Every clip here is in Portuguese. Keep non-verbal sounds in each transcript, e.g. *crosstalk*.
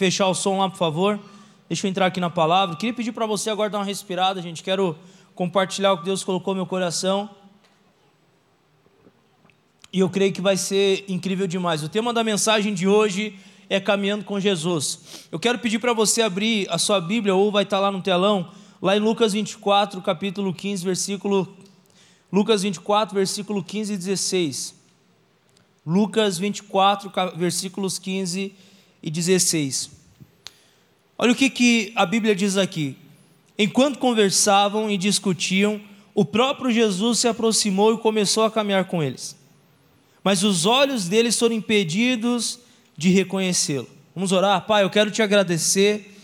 fechar o som lá, por favor. Deixa eu entrar aqui na palavra. Queria pedir para você agora dar uma respirada, gente. Quero compartilhar o que Deus colocou no meu coração. E eu creio que vai ser incrível demais. O tema da mensagem de hoje é caminhando com Jesus. Eu quero pedir para você abrir a sua Bíblia, ou vai estar lá no telão, lá em Lucas 24, capítulo 15, versículo. Lucas 24, versículo 15 e 16. Lucas 24, versículos 15 e 16. Olha o que, que a Bíblia diz aqui. Enquanto conversavam e discutiam, o próprio Jesus se aproximou e começou a caminhar com eles. Mas os olhos deles foram impedidos de reconhecê-lo. Vamos orar? Pai, eu quero te agradecer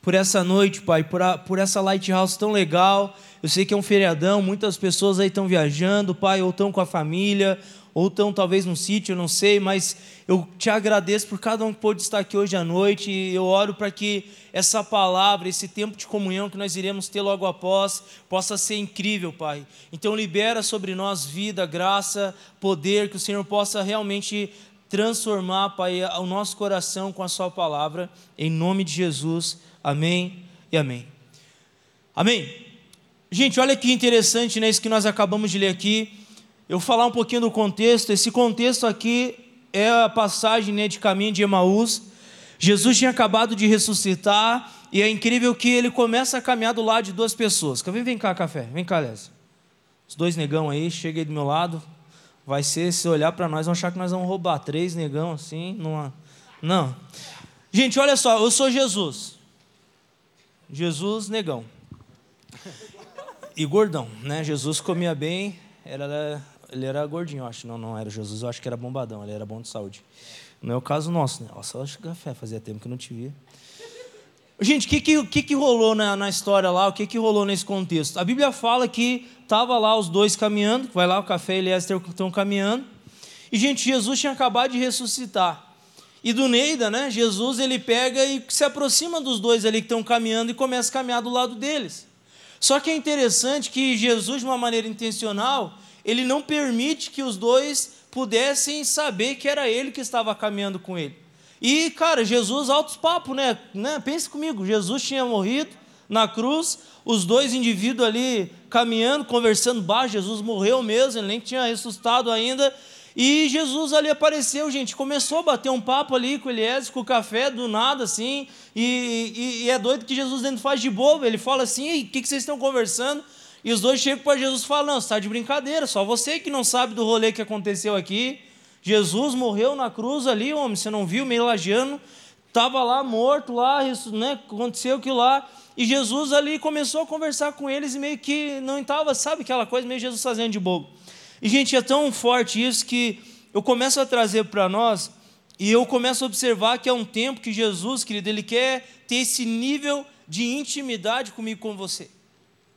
por essa noite, Pai, por, a, por essa lighthouse tão legal. Eu sei que é um feriadão, muitas pessoas aí estão viajando, Pai, ou estão com a família, ou estão talvez num sítio, eu não sei, mas eu te agradeço por cada um que pôde estar aqui hoje à noite e eu oro para que essa palavra, esse tempo de comunhão que nós iremos ter logo após, possa ser incrível, Pai. Então libera sobre nós vida, graça, poder, que o Senhor possa realmente transformar, Pai, o nosso coração com a sua palavra, em nome de Jesus. Amém e amém. Amém. Gente, olha que interessante, né, isso que nós acabamos de ler aqui eu falar um pouquinho do contexto. Esse contexto aqui é a passagem né, de caminho de Emaús. Jesus tinha acabado de ressuscitar e é incrível que ele começa a caminhar do lado de duas pessoas. Vem, vem cá, café. Vem cá, Lésia. Os dois negão aí, chega aí do meu lado. Vai ser, se olhar para nós, vão achar que nós vamos roubar três negão assim. Numa... Não. Gente, olha só, eu sou Jesus. Jesus, negão. E gordão, né? Jesus comia bem, era ele era gordinho, eu acho. Não, não era Jesus, eu acho que era bombadão, ele era bom de saúde. Não é o caso nosso, né? Nossa, acho que café, fazia tempo que eu não te via. Gente, o que, que, que, que rolou na, na história lá? O que, que rolou nesse contexto? A Bíblia fala que tava lá os dois caminhando, vai lá o café e Eliezer estão caminhando. E, gente, Jesus tinha acabado de ressuscitar. E do Neida, né? Jesus ele pega e se aproxima dos dois ali que estão caminhando e começa a caminhar do lado deles. Só que é interessante que Jesus, de uma maneira intencional, ele não permite que os dois pudessem saber que era ele que estava caminhando com ele. E, cara, Jesus, altos papos, né? né? Pense comigo, Jesus tinha morrido na cruz, os dois indivíduos ali caminhando, conversando baixo, Jesus morreu mesmo, ele nem tinha ressuscitado ainda. E Jesus ali apareceu, gente, começou a bater um papo ali com Elias, com o café, do nada, assim, e, e, e é doido que Jesus dentro faz de bobo, ele fala assim, o que, que vocês estão conversando? E os dois chegam para Jesus e falam: Não, você está de brincadeira, só você que não sabe do rolê que aconteceu aqui. Jesus morreu na cruz ali, homem, você não viu, meio lagiano, estava lá morto, lá, né, aconteceu aquilo lá. E Jesus ali começou a conversar com eles e meio que não estava, sabe aquela coisa, meio Jesus fazendo de bobo. E, gente, é tão forte isso que eu começo a trazer para nós e eu começo a observar que é um tempo que Jesus, querido, ele quer ter esse nível de intimidade comigo, com você.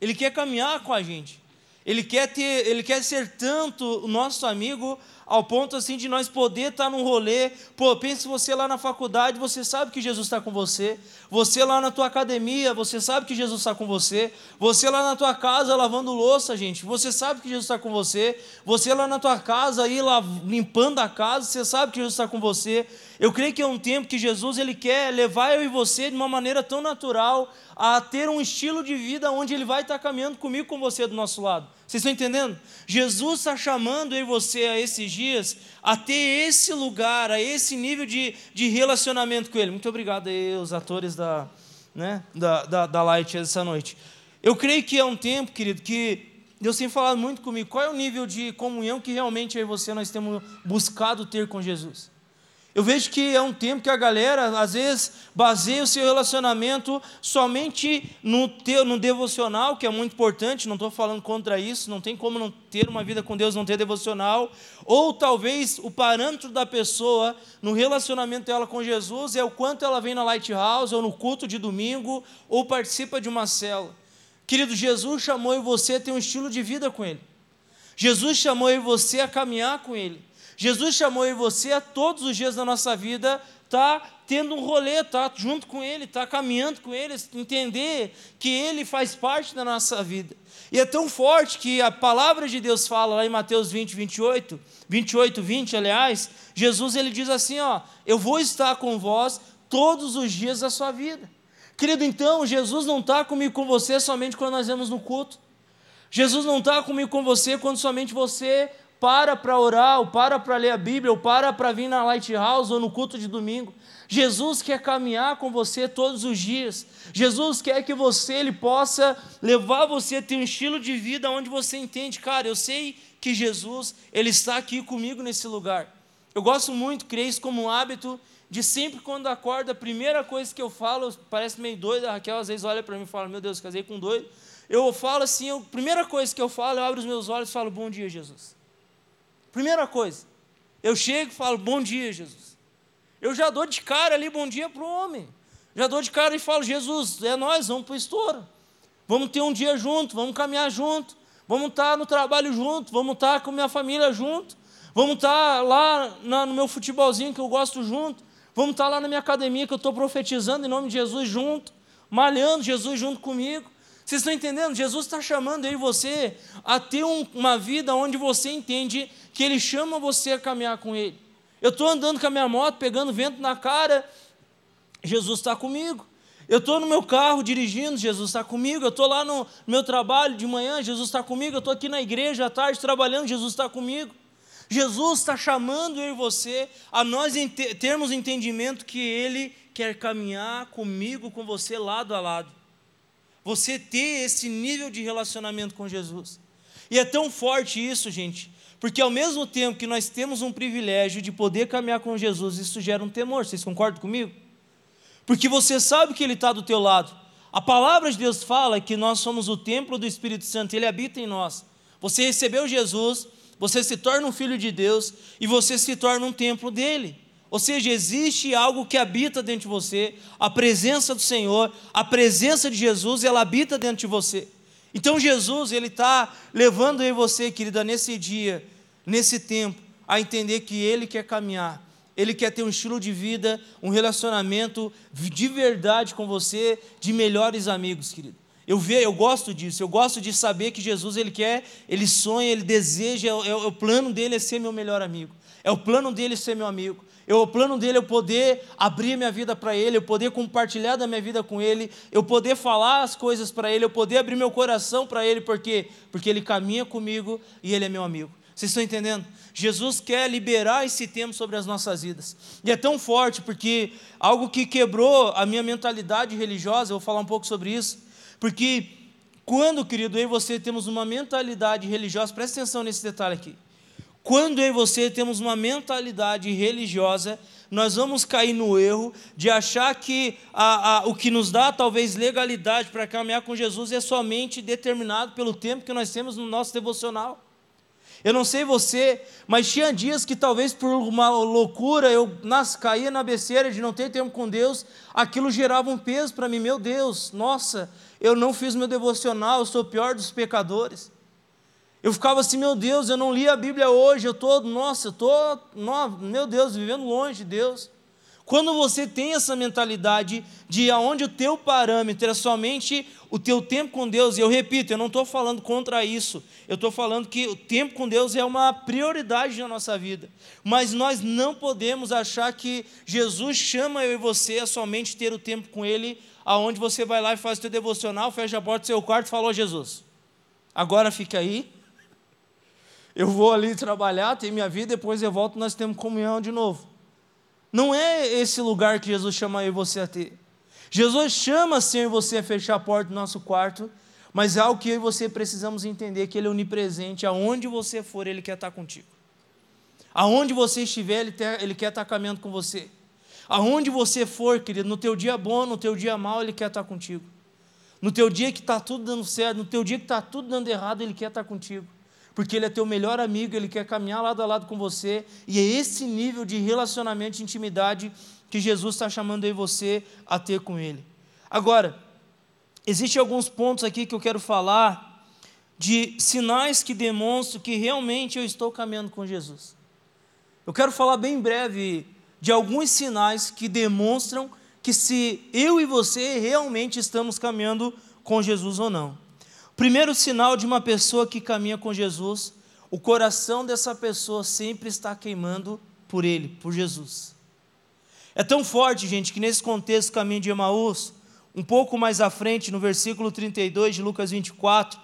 Ele quer caminhar com a gente. Ele quer ter, ele quer ser tanto o nosso amigo ao ponto assim de nós poder estar num rolê. Pô, pense você lá na faculdade, você sabe que Jesus está com você. Você lá na tua academia, você sabe que Jesus está com você. Você lá na tua casa lavando louça, gente, você sabe que Jesus está com você. Você lá na tua casa aí limpando a casa, você sabe que Jesus está com você. Eu creio que é um tempo que Jesus ele quer levar eu e você de uma maneira tão natural a ter um estilo de vida onde ele vai estar caminhando comigo, com você do nosso lado. Vocês estão entendendo? Jesus está chamando eu e você a esses dias a ter esse lugar, a esse nível de, de relacionamento com Ele. Muito obrigado aí, os atores da, né, da, da, da Light essa noite. Eu creio que é um tempo, querido, que Deus tem falado muito comigo. Qual é o nível de comunhão que realmente eu e você nós temos buscado ter com Jesus? Eu vejo que é um tempo que a galera, às vezes, baseia o seu relacionamento somente no, teu, no devocional, que é muito importante, não estou falando contra isso, não tem como não ter uma vida com Deus, não ter devocional. Ou talvez o parâmetro da pessoa no relacionamento dela com Jesus é o quanto ela vem na Lighthouse, ou no culto de domingo, ou participa de uma cela. Querido, Jesus chamou você a ter um estilo de vida com Ele. Jesus chamou você a caminhar com Ele. Jesus chamou eu e você a todos os dias da nossa vida tá tendo um rolê, tá junto com Ele, tá caminhando com Ele, entender que Ele faz parte da nossa vida. E é tão forte que a palavra de Deus fala lá em Mateus 20, 28, 28, 20, aliás, Jesus ele diz assim, ó, eu vou estar com vós todos os dias da sua vida. Querido, então, Jesus não está comigo com você somente quando nós vemos no culto. Jesus não está comigo com você quando somente você para para orar, ou para para ler a Bíblia, ou para para vir na Lighthouse ou no culto de domingo. Jesus quer caminhar com você todos os dias. Jesus quer que você ele possa levar você a ter um estilo de vida onde você entende, cara, eu sei que Jesus ele está aqui comigo nesse lugar. Eu gosto muito, criei isso como um hábito de sempre quando acordo, a primeira coisa que eu falo, parece meio doido, a Raquel às vezes olha para mim e fala, meu Deus, casei com doido. Eu falo assim, a primeira coisa que eu falo, eu abro os meus olhos e falo, bom dia, Jesus. Primeira coisa, eu chego e falo, bom dia, Jesus. Eu já dou de cara ali, bom dia para o homem. Já dou de cara e falo, Jesus, é nós, vamos para o estouro. Vamos ter um dia junto, vamos caminhar junto, vamos estar no trabalho junto, vamos estar com minha família junto, vamos estar lá no meu futebolzinho que eu gosto junto, Vamos estar lá na minha academia que eu estou profetizando em nome de Jesus junto, malhando Jesus junto comigo. Vocês estão entendendo? Jesus está chamando eu e você a ter um, uma vida onde você entende que Ele chama você a caminhar com Ele. Eu estou andando com a minha moto, pegando vento na cara, Jesus está comigo. Eu estou no meu carro dirigindo, Jesus está comigo. Eu estou lá no meu trabalho de manhã, Jesus está comigo. Eu estou aqui na igreja à tarde trabalhando, Jesus está comigo. Jesus está chamando eu e você a nós termos entendimento que Ele quer caminhar comigo, com você, lado a lado. Você ter esse nível de relacionamento com Jesus. E é tão forte isso, gente, porque ao mesmo tempo que nós temos um privilégio de poder caminhar com Jesus, isso gera um temor. Vocês concordam comigo? Porque você sabe que Ele está do teu lado. A palavra de Deus fala que nós somos o templo do Espírito Santo, Ele habita em nós. Você recebeu Jesus, você se torna um filho de Deus e você se torna um templo dele. Ou seja, existe algo que habita dentro de você, a presença do Senhor, a presença de Jesus, ela habita dentro de você. Então Jesus, ele está levando em você, querida, nesse dia, nesse tempo, a entender que ele quer caminhar, ele quer ter um estilo de vida, um relacionamento de verdade com você, de melhores amigos, querido. Eu vejo, eu gosto disso. Eu gosto de saber que Jesus ele quer, ele sonha, ele deseja. É, é, o plano dele é ser meu melhor amigo. É o plano dele ser meu amigo. É o plano dele eu poder abrir minha vida para ele, eu poder compartilhar da minha vida com ele, eu poder falar as coisas para ele, eu poder abrir meu coração para ele, porque porque ele caminha comigo e ele é meu amigo. Vocês estão entendendo? Jesus quer liberar esse tempo sobre as nossas vidas. E é tão forte porque algo que quebrou a minha mentalidade religiosa, eu vou falar um pouco sobre isso porque quando, querido, eu e você temos uma mentalidade religiosa, presta atenção nesse detalhe aqui. Quando eu e você temos uma mentalidade religiosa, nós vamos cair no erro de achar que a, a, o que nos dá talvez legalidade para caminhar com Jesus é somente determinado pelo tempo que nós temos no nosso devocional. Eu não sei você, mas tinha dias que talvez por uma loucura eu nas, caía na besteira de não ter tempo com Deus, aquilo gerava um peso para mim. Meu Deus, nossa, eu não fiz meu devocional, eu sou o pior dos pecadores. Eu ficava assim, meu Deus, eu não li a Bíblia hoje, eu estou, nossa, eu estou, meu Deus, vivendo longe de Deus. Quando você tem essa mentalidade de aonde o teu parâmetro é somente o teu tempo com Deus, e eu repito, eu não estou falando contra isso, eu estou falando que o tempo com Deus é uma prioridade na nossa vida, mas nós não podemos achar que Jesus chama eu e você a somente ter o tempo com Ele, aonde você vai lá e faz o teu devocional, fecha a porta do seu quarto e falou Jesus, agora fica aí, eu vou ali trabalhar, ter minha vida, depois eu volto nós temos comunhão de novo. Não é esse lugar que Jesus chama eu e você a ter. Jesus chama sim e você a fechar a porta do nosso quarto, mas é algo que eu e você precisamos entender que Ele é onipresente, aonde você for, Ele quer estar contigo. Aonde você estiver, Ele, ter, ele quer estar caminhando com você. Aonde você for, querido, no teu dia bom, no teu dia mal, Ele quer estar contigo. No teu dia que está tudo dando certo, no teu dia que está tudo dando errado, Ele quer estar contigo porque Ele é teu melhor amigo, Ele quer caminhar lado a lado com você, e é esse nível de relacionamento, de intimidade que Jesus está chamando aí você a ter com Ele. Agora, existem alguns pontos aqui que eu quero falar de sinais que demonstram que realmente eu estou caminhando com Jesus. Eu quero falar bem breve de alguns sinais que demonstram que se eu e você realmente estamos caminhando com Jesus ou não. Primeiro sinal de uma pessoa que caminha com Jesus, o coração dessa pessoa sempre está queimando por Ele, por Jesus. É tão forte, gente, que nesse contexto caminho de Emaús, um pouco mais à frente, no versículo 32 de Lucas 24,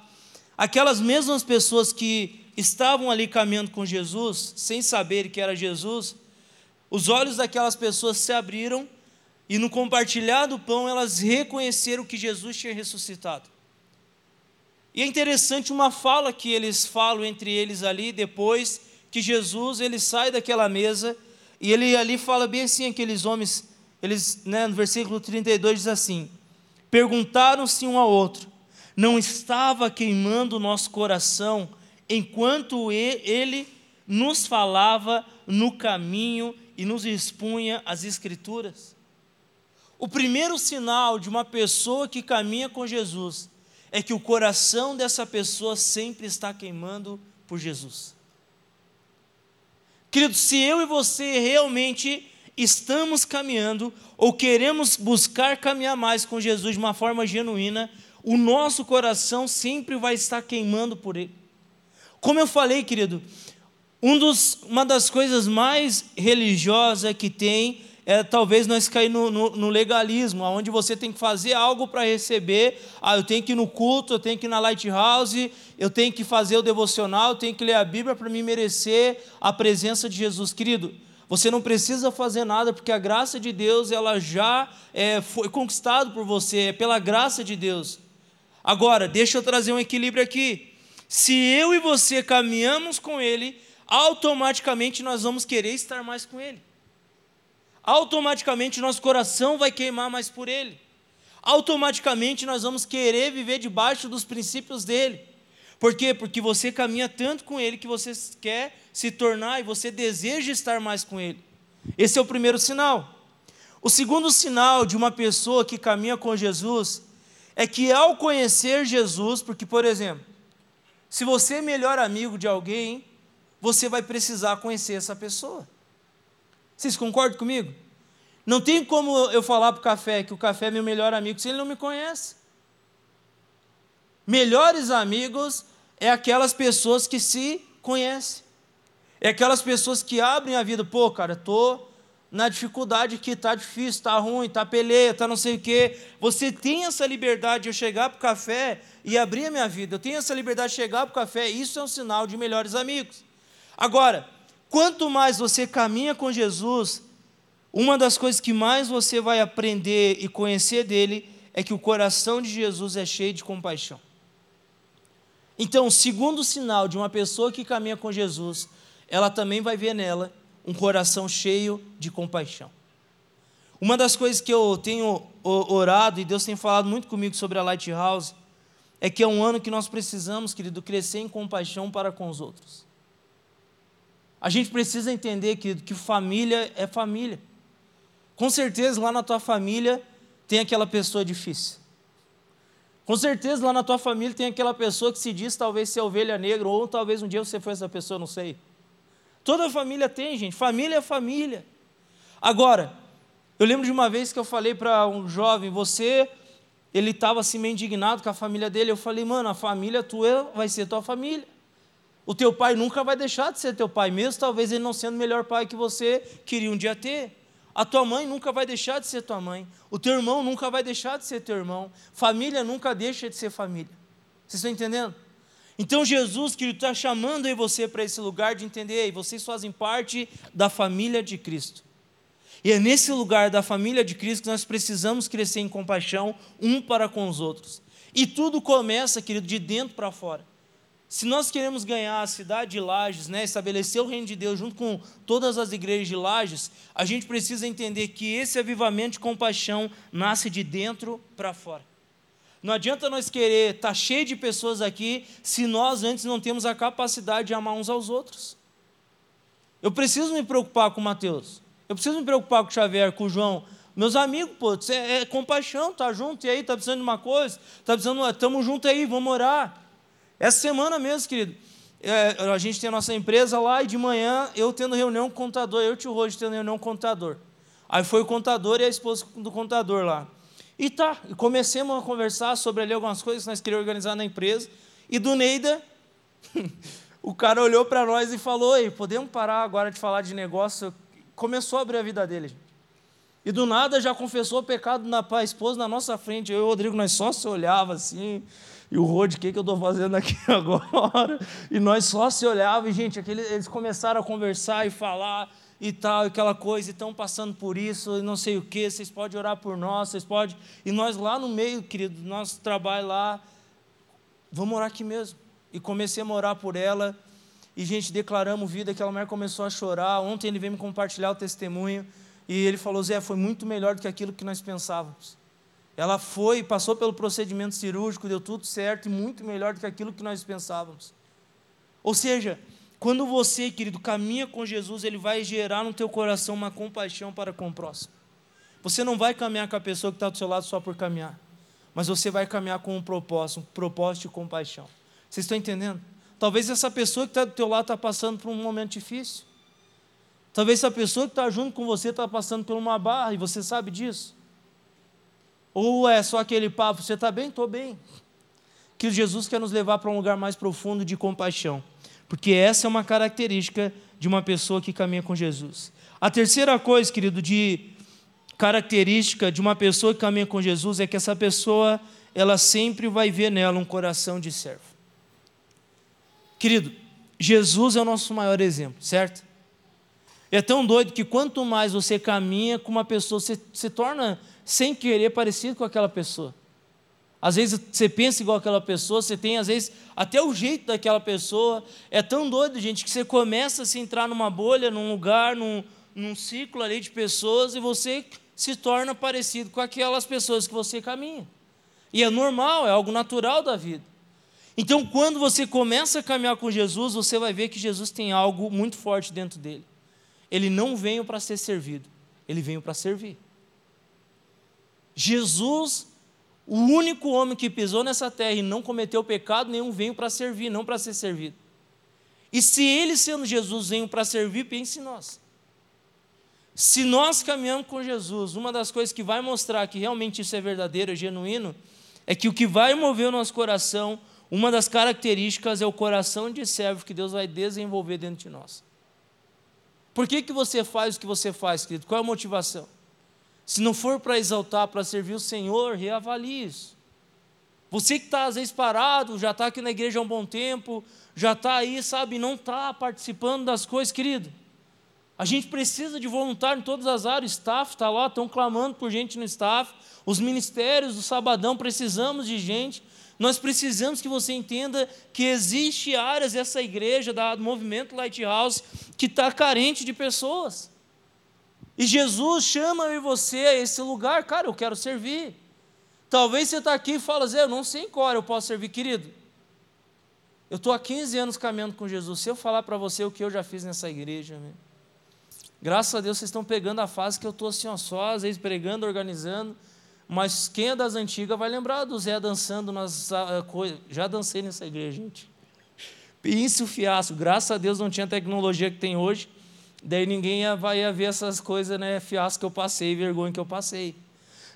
aquelas mesmas pessoas que estavam ali caminhando com Jesus, sem saber que era Jesus, os olhos daquelas pessoas se abriram e no compartilhar do pão elas reconheceram que Jesus tinha ressuscitado. E é interessante uma fala que eles falam entre eles ali depois que Jesus ele sai daquela mesa e ele ali fala bem assim aqueles homens, eles, né, no versículo 32 diz assim: Perguntaram-se um ao outro: Não estava queimando o nosso coração enquanto ele nos falava no caminho e nos expunha as escrituras? O primeiro sinal de uma pessoa que caminha com Jesus é que o coração dessa pessoa sempre está queimando por Jesus. Querido, se eu e você realmente estamos caminhando ou queremos buscar caminhar mais com Jesus de uma forma genuína, o nosso coração sempre vai estar queimando por Ele. Como eu falei, querido, um dos, uma das coisas mais religiosas que tem é talvez nós cair no, no, no, legalismo, onde você tem que fazer algo para receber. Ah, eu tenho que ir no culto, eu tenho que ir na lighthouse, eu tenho que fazer o devocional, eu tenho que ler a Bíblia para me merecer a presença de Jesus. Querido, você não precisa fazer nada, porque a graça de Deus ela já é, foi conquistada por você, é pela graça de Deus. Agora, deixa eu trazer um equilíbrio aqui. Se eu e você caminhamos com Ele, automaticamente nós vamos querer estar mais com Ele automaticamente nosso coração vai queimar mais por Ele. Automaticamente nós vamos querer viver debaixo dos princípios dele. Por quê? Porque você caminha tanto com Ele que você quer se tornar e você deseja estar mais com Ele. Esse é o primeiro sinal. O segundo sinal de uma pessoa que caminha com Jesus é que ao conhecer Jesus, porque, por exemplo, se você é melhor amigo de alguém, você vai precisar conhecer essa pessoa. Vocês concordam comigo? Não tem como eu falar para o café que o café é meu melhor amigo se ele não me conhece. Melhores amigos é aquelas pessoas que se conhecem. É aquelas pessoas que abrem a vida. Pô, cara, tô na dificuldade que tá difícil, tá ruim, tá peleia, tá não sei o quê. Você tem essa liberdade de eu chegar para o café e abrir a minha vida. Eu tenho essa liberdade de chegar para o café. Isso é um sinal de melhores amigos. Agora, Quanto mais você caminha com Jesus, uma das coisas que mais você vai aprender e conhecer dele é que o coração de Jesus é cheio de compaixão. Então, o segundo sinal de uma pessoa que caminha com Jesus, ela também vai ver nela um coração cheio de compaixão. Uma das coisas que eu tenho orado e Deus tem falado muito comigo sobre a Lighthouse é que é um ano que nós precisamos, querido, crescer em compaixão para com os outros. A gente precisa entender, que que família é família. Com certeza lá na tua família tem aquela pessoa difícil. Com certeza lá na tua família tem aquela pessoa que se diz talvez ser ovelha negra, ou talvez um dia você foi essa pessoa, não sei. Toda família tem, gente. Família é família. Agora, eu lembro de uma vez que eu falei para um jovem, você, ele estava assim meio indignado com a família dele. Eu falei, mano, a família tua vai ser tua família. O teu pai nunca vai deixar de ser teu pai, mesmo talvez ele não sendo o melhor pai que você queria um dia ter. A tua mãe nunca vai deixar de ser tua mãe. O teu irmão nunca vai deixar de ser teu irmão. Família nunca deixa de ser família. Vocês estão entendendo? Então Jesus, que está chamando aí você para esse lugar de entender, e vocês fazem parte da família de Cristo. E é nesse lugar da família de Cristo que nós precisamos crescer em compaixão um para com os outros. E tudo começa, querido, de dentro para fora. Se nós queremos ganhar a cidade de Lages, né, estabelecer o reino de Deus junto com todas as igrejas de Lages, a gente precisa entender que esse avivamento de compaixão nasce de dentro para fora. Não adianta nós querer estar tá cheio de pessoas aqui se nós antes não temos a capacidade de amar uns aos outros. Eu preciso me preocupar com o Mateus. Eu preciso me preocupar com o Xavier, com o João. Meus amigos, pô, é, é compaixão, tá junto, e aí, tá precisando de uma coisa? Tá precisando, estamos juntos aí, vamos orar. Essa semana mesmo, querido, é, a gente tem a nossa empresa lá e de manhã eu tendo reunião com o contador, eu e o tio Roger tendo reunião com o contador. Aí foi o contador e a esposa do contador lá. E tá, comecemos a conversar sobre ali algumas coisas que nós queríamos organizar na empresa. E do Neida, *laughs* o cara olhou para nós e falou: Ei, podemos parar agora de falar de negócio? Começou a abrir a vida dele. E do nada já confessou o pecado na a esposa na nossa frente. Eu e o Rodrigo, nós só se olhava assim. E o Rod, o que, que eu estou fazendo aqui *laughs* agora? E nós só se olhava e, gente, aquele, eles começaram a conversar e falar e tal, aquela coisa, e estão passando por isso, e não sei o que, vocês podem orar por nós, vocês podem. E nós lá no meio, querido, nosso trabalho lá, vamos orar aqui mesmo. E comecei a orar por ela, e gente, declaramos vida, aquela mulher começou a chorar. Ontem ele veio me compartilhar o testemunho. E ele falou: Zé, foi muito melhor do que aquilo que nós pensávamos. Ela foi, passou pelo procedimento cirúrgico, deu tudo certo e muito melhor do que aquilo que nós pensávamos. Ou seja, quando você, querido, caminha com Jesus, ele vai gerar no teu coração uma compaixão para com o próximo. Você não vai caminhar com a pessoa que está do seu lado só por caminhar, mas você vai caminhar com um propósito, um propósito de compaixão. Vocês estão entendendo? Talvez essa pessoa que está do teu lado está passando por um momento difícil. Talvez essa pessoa que está junto com você está passando por uma barra e você sabe disso. Ou é só aquele papo, você está bem? Estou bem. Que Jesus quer nos levar para um lugar mais profundo de compaixão. Porque essa é uma característica de uma pessoa que caminha com Jesus. A terceira coisa, querido, de característica de uma pessoa que caminha com Jesus é que essa pessoa, ela sempre vai ver nela um coração de servo. Querido, Jesus é o nosso maior exemplo, certo? É tão doido que quanto mais você caminha com uma pessoa, você se torna, sem querer, parecido com aquela pessoa. Às vezes você pensa igual aquela pessoa, você tem, às vezes, até o jeito daquela pessoa. É tão doido, gente, que você começa a se entrar numa bolha, num lugar, num, num ciclo ali de pessoas e você se torna parecido com aquelas pessoas que você caminha. E é normal, é algo natural da vida. Então, quando você começa a caminhar com Jesus, você vai ver que Jesus tem algo muito forte dentro dele. Ele não veio para ser servido, ele veio para servir. Jesus, o único homem que pisou nessa terra e não cometeu pecado nenhum, veio para servir, não para ser servido. E se ele, sendo Jesus, veio para servir, pense em nós. Se nós caminhamos com Jesus, uma das coisas que vai mostrar que realmente isso é verdadeiro, é genuíno, é que o que vai mover o nosso coração, uma das características é o coração de servo que Deus vai desenvolver dentro de nós. Por que, que você faz o que você faz, querido? Qual é a motivação? Se não for para exaltar, para servir o Senhor, reavalie isso. Você que está às vezes parado, já está aqui na igreja há um bom tempo, já está aí, sabe, não está participando das coisas, querido. A gente precisa de voluntário em todas as áreas, staff está lá, estão clamando por gente no staff, os ministérios do Sabadão, precisamos de gente. Nós precisamos que você entenda que existe áreas dessa igreja, do movimento Lighthouse, que está carente de pessoas. E Jesus chama eu e você a esse lugar, cara, eu quero servir. Talvez você está aqui e fala, Zé, eu não sei em qual eu posso servir, querido. Eu estou há 15 anos caminhando com Jesus. Se eu falar para você o que eu já fiz nessa igreja, graças a Deus vocês estão pegando a fase que eu estou assim, ó, só, às vezes pregando, organizando. Mas quem é das antigas vai lembrar do Zé dançando nas uh, coisas. Já dancei nessa igreja, gente. Pense o fiasco. Graças a Deus não tinha a tecnologia que tem hoje. Daí ninguém ia, vai ia ver essas coisas, né? Fiasco que eu passei, vergonha que eu passei.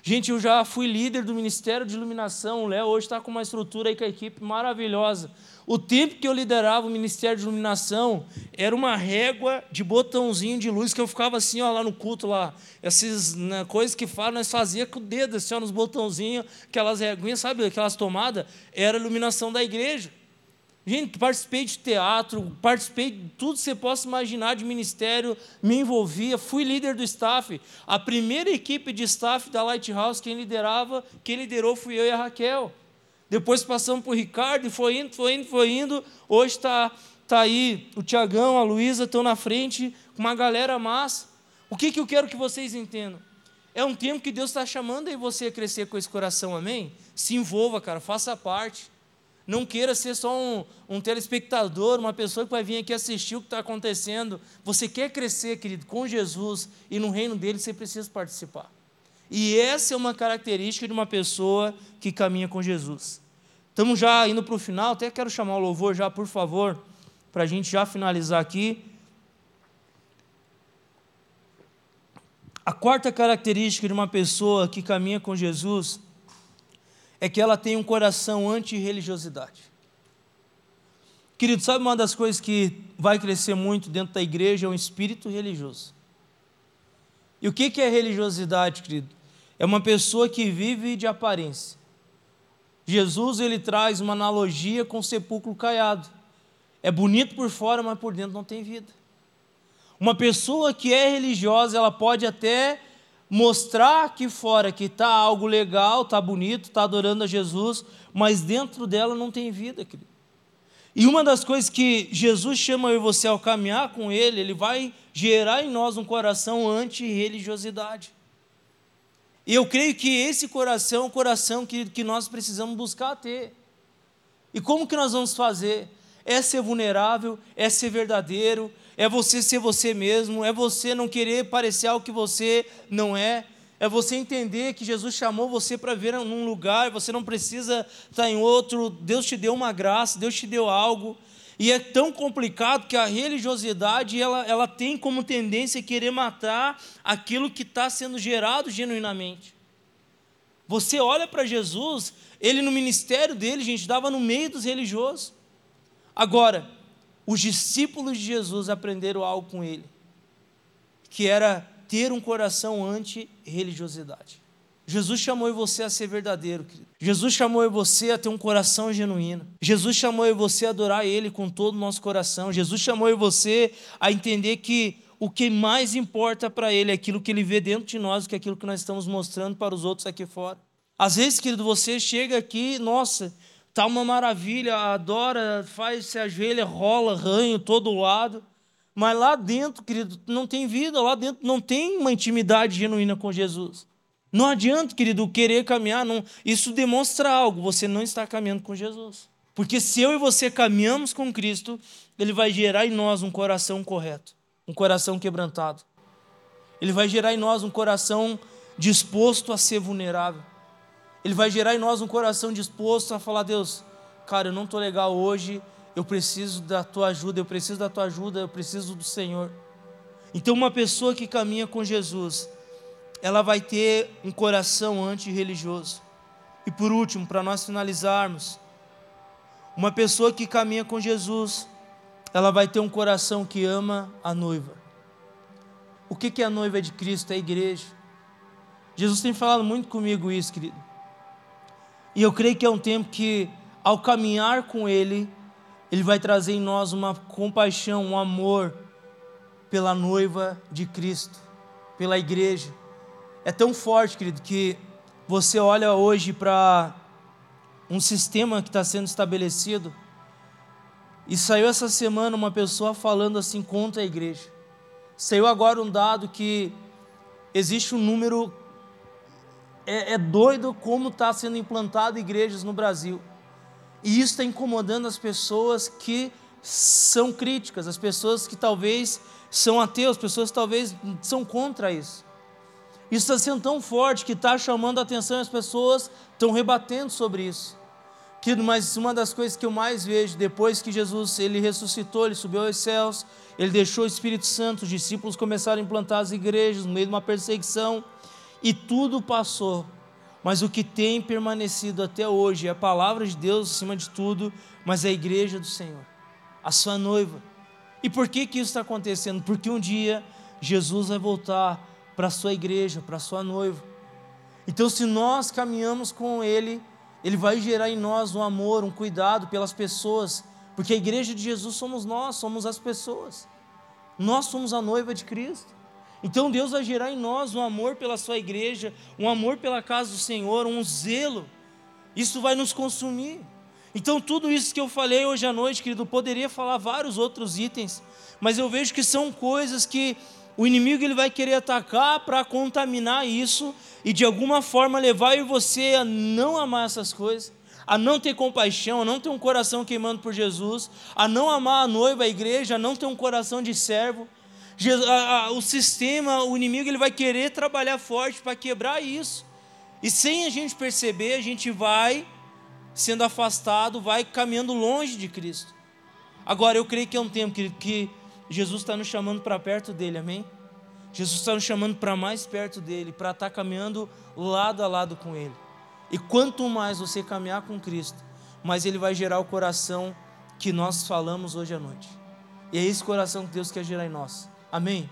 Gente, eu já fui líder do Ministério de Iluminação. O Léo hoje está com uma estrutura aí com a equipe maravilhosa. O tempo que eu liderava o Ministério de Iluminação era uma régua de botãozinho de luz que eu ficava assim, ó, lá no culto lá. Essas né, coisas que falam, nós fazia com o dedo, assim, ó, nos botãozinhos, aquelas réguinhas, sabe, aquelas tomadas, era a iluminação da igreja. Gente, participei de teatro, participei de tudo que você possa imaginar de ministério, me envolvia, fui líder do staff. A primeira equipe de staff da Lighthouse, quem liderava, quem liderou fui eu e a Raquel. Depois passamos por Ricardo e foi indo, foi indo, foi indo. Hoje está tá aí o Tiagão, a Luísa estão na frente uma galera massa. O que, que eu quero que vocês entendam? É um tempo que Deus está chamando aí você a crescer com esse coração, amém? Se envolva, cara, faça parte. Não queira ser só um, um telespectador, uma pessoa que vai vir aqui assistir o que está acontecendo. Você quer crescer, querido, com Jesus e no reino dele você precisa participar. E essa é uma característica de uma pessoa que caminha com Jesus. Estamos já indo para o final, até quero chamar o louvor já, por favor, para a gente já finalizar aqui. A quarta característica de uma pessoa que caminha com Jesus é que ela tem um coração anti-religiosidade. Querido, sabe uma das coisas que vai crescer muito dentro da igreja é o espírito religioso. E o que é religiosidade, querido? É uma pessoa que vive de aparência. Jesus ele traz uma analogia com o sepulcro caiado. É bonito por fora, mas por dentro não tem vida. Uma pessoa que é religiosa, ela pode até mostrar aqui fora que está algo legal, está bonito, está adorando a Jesus, mas dentro dela não tem vida, querido. E uma das coisas que Jesus chama eu e você ao caminhar com Ele, Ele vai gerar em nós um coração anti-religiosidade. E eu creio que esse coração é o coração que, que nós precisamos buscar ter. E como que nós vamos fazer? É ser vulnerável, é ser verdadeiro, é você ser você mesmo, é você não querer parecer algo que você não é, é você entender que Jesus chamou você para ver num lugar, você não precisa estar em outro, Deus te deu uma graça, Deus te deu algo. E é tão complicado que a religiosidade ela, ela tem como tendência querer matar aquilo que está sendo gerado genuinamente. Você olha para Jesus, ele no ministério dele, gente, dava no meio dos religiosos. Agora, os discípulos de Jesus aprenderam algo com ele, que era ter um coração anti-religiosidade. Jesus chamou você a ser verdadeiro, querido. Jesus chamou você a ter um coração genuíno. Jesus chamou você a adorar Ele com todo o nosso coração. Jesus chamou você a entender que o que mais importa para Ele é aquilo que Ele vê dentro de nós, que é aquilo que nós estamos mostrando para os outros aqui fora. Às vezes, querido, você chega aqui, nossa, Está uma maravilha, adora, faz, se ajoelha, rola, ranho todo lado. Mas lá dentro, querido, não tem vida, lá dentro não tem uma intimidade genuína com Jesus. Não adianta, querido, querer caminhar, não, isso demonstra algo, você não está caminhando com Jesus. Porque se eu e você caminhamos com Cristo, Ele vai gerar em nós um coração correto, um coração quebrantado. Ele vai gerar em nós um coração disposto a ser vulnerável. Ele vai gerar em nós um coração disposto a falar: Deus, cara, eu não estou legal hoje, eu preciso da tua ajuda, eu preciso da tua ajuda, eu preciso do Senhor. Então, uma pessoa que caminha com Jesus, ela vai ter um coração antirreligioso. E por último, para nós finalizarmos, uma pessoa que caminha com Jesus, ela vai ter um coração que ama a noiva. O que é a noiva de Cristo? É a igreja. Jesus tem falado muito comigo isso, querido. E eu creio que é um tempo que, ao caminhar com Ele, Ele vai trazer em nós uma compaixão, um amor pela noiva de Cristo, pela igreja. É tão forte, querido, que você olha hoje para um sistema que está sendo estabelecido. E saiu essa semana uma pessoa falando assim contra a igreja. Saiu agora um dado que existe um número é, é doido como está sendo implantado igrejas no Brasil. E isso está incomodando as pessoas que são críticas, as pessoas que talvez são ateus, pessoas que talvez são contra isso. Isso está sendo tão forte que está chamando a atenção e as pessoas estão rebatendo sobre isso. Querido, mas uma das coisas que eu mais vejo, depois que Jesus ele ressuscitou, ele subiu aos céus, ele deixou o Espírito Santo, os discípulos começaram a implantar as igrejas no meio de uma perseguição, e tudo passou, mas o que tem permanecido até hoje é a palavra de Deus acima de tudo, mas é a igreja do Senhor, a sua noiva. E por que, que isso está acontecendo? Porque um dia Jesus vai voltar para a sua igreja, para a sua noiva. Então, se nós caminhamos com Ele, Ele vai gerar em nós um amor, um cuidado pelas pessoas, porque a igreja de Jesus somos nós, somos as pessoas. Nós somos a noiva de Cristo. Então Deus vai gerar em nós um amor pela sua igreja, um amor pela casa do Senhor, um zelo. Isso vai nos consumir. Então tudo isso que eu falei hoje à noite, querido, poderia falar vários outros itens, mas eu vejo que são coisas que o inimigo ele vai querer atacar para contaminar isso e de alguma forma levar você a não amar essas coisas, a não ter compaixão, a não ter um coração queimando por Jesus, a não amar a noiva, a igreja, a não ter um coração de servo o sistema, o inimigo, ele vai querer trabalhar forte para quebrar isso. E sem a gente perceber, a gente vai sendo afastado, vai caminhando longe de Cristo. Agora, eu creio que é um tempo que, que Jesus está nos chamando para perto dele, amém? Jesus está nos chamando para mais perto dele, para estar tá caminhando lado a lado com ele. E quanto mais você caminhar com Cristo, mais ele vai gerar o coração que nós falamos hoje à noite. E é esse coração que Deus quer gerar em nós. Amém?